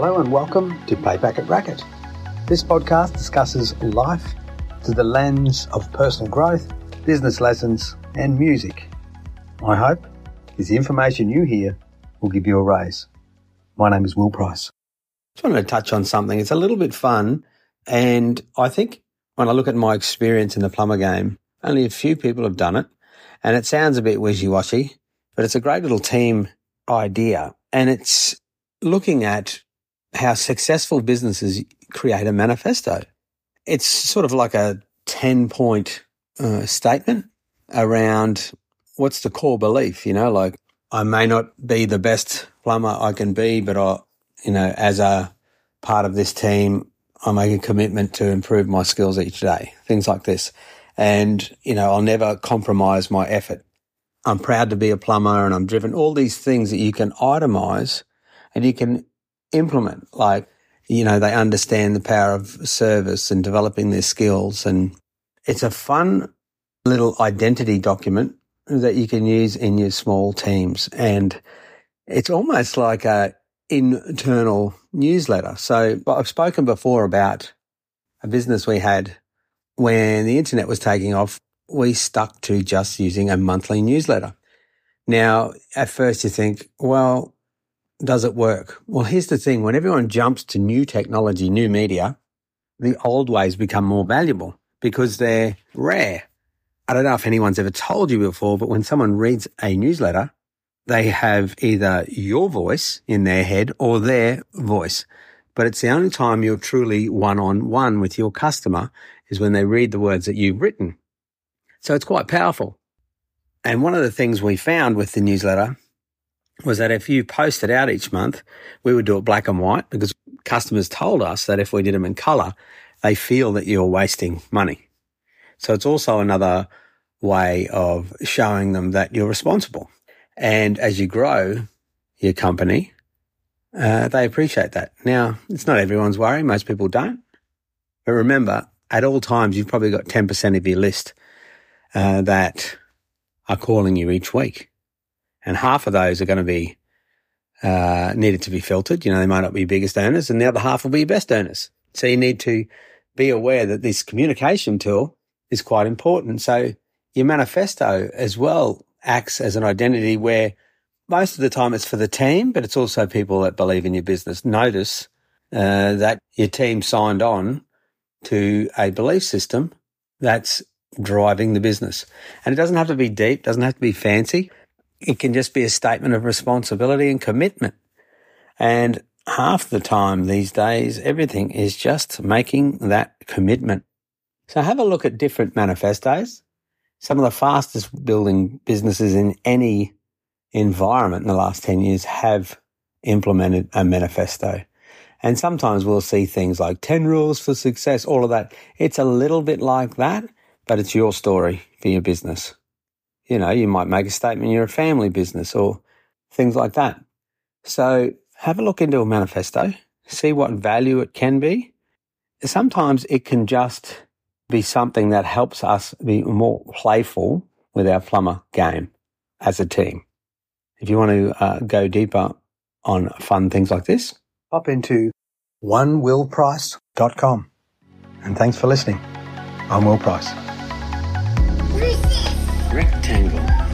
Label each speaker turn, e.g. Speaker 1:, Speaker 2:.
Speaker 1: Hello and welcome to Pay Packet Racket. This podcast discusses life through the lens of personal growth, business lessons, and music. My hope is the information you hear will give you a raise. My name is Will Price.
Speaker 2: Just wanted to touch on something. It's a little bit fun, and I think when I look at my experience in the plumber game, only a few people have done it, and it sounds a bit wishy-washy, but it's a great little team idea, and it's looking at how successful businesses create a manifesto. It's sort of like a 10 point uh, statement around what's the core belief, you know, like I may not be the best plumber I can be, but I, you know, as a part of this team, I make a commitment to improve my skills each day, things like this. And, you know, I'll never compromise my effort. I'm proud to be a plumber and I'm driven. All these things that you can itemize and you can implement. Like, you know, they understand the power of service and developing their skills. And it's a fun little identity document that you can use in your small teams. And it's almost like a internal newsletter. So I've spoken before about a business we had when the internet was taking off. We stuck to just using a monthly newsletter. Now, at first you think, well, does it work? Well, here's the thing. When everyone jumps to new technology, new media, the old ways become more valuable because they're rare. I don't know if anyone's ever told you before, but when someone reads a newsletter, they have either your voice in their head or their voice. But it's the only time you're truly one on one with your customer is when they read the words that you've written. So it's quite powerful. And one of the things we found with the newsletter was that if you post it out each month, we would do it black and white because customers told us that if we did them in color, they feel that you're wasting money. So it's also another way of showing them that you're responsible. And as you grow your company, uh, they appreciate that. Now, it's not everyone's worry. Most people don't. But remember, at all times, you've probably got 10% of your list uh, that are calling you each week and half of those are going to be uh, needed to be filtered. You know, they might not be biggest earners, and the other half will be your best earners. So you need to be aware that this communication tool is quite important. So your manifesto as well acts as an identity where most of the time it's for the team, but it's also people that believe in your business. Notice uh, that your team signed on to a belief system that's driving the business. And it doesn't have to be deep, doesn't have to be fancy. It can just be a statement of responsibility and commitment. And half the time these days, everything is just making that commitment. So have a look at different manifestos. Some of the fastest building businesses in any environment in the last 10 years have implemented a manifesto. And sometimes we'll see things like 10 rules for success, all of that. It's a little bit like that, but it's your story for your business. You know, you might make a statement you're a family business or things like that. So have a look into a manifesto, see what value it can be. Sometimes it can just be something that helps us be more playful with our plumber game as a team. If you want to uh, go deeper on fun things like this,
Speaker 1: pop into onewillprice.com. And thanks for listening. I'm Will Price.
Speaker 2: Rectangle.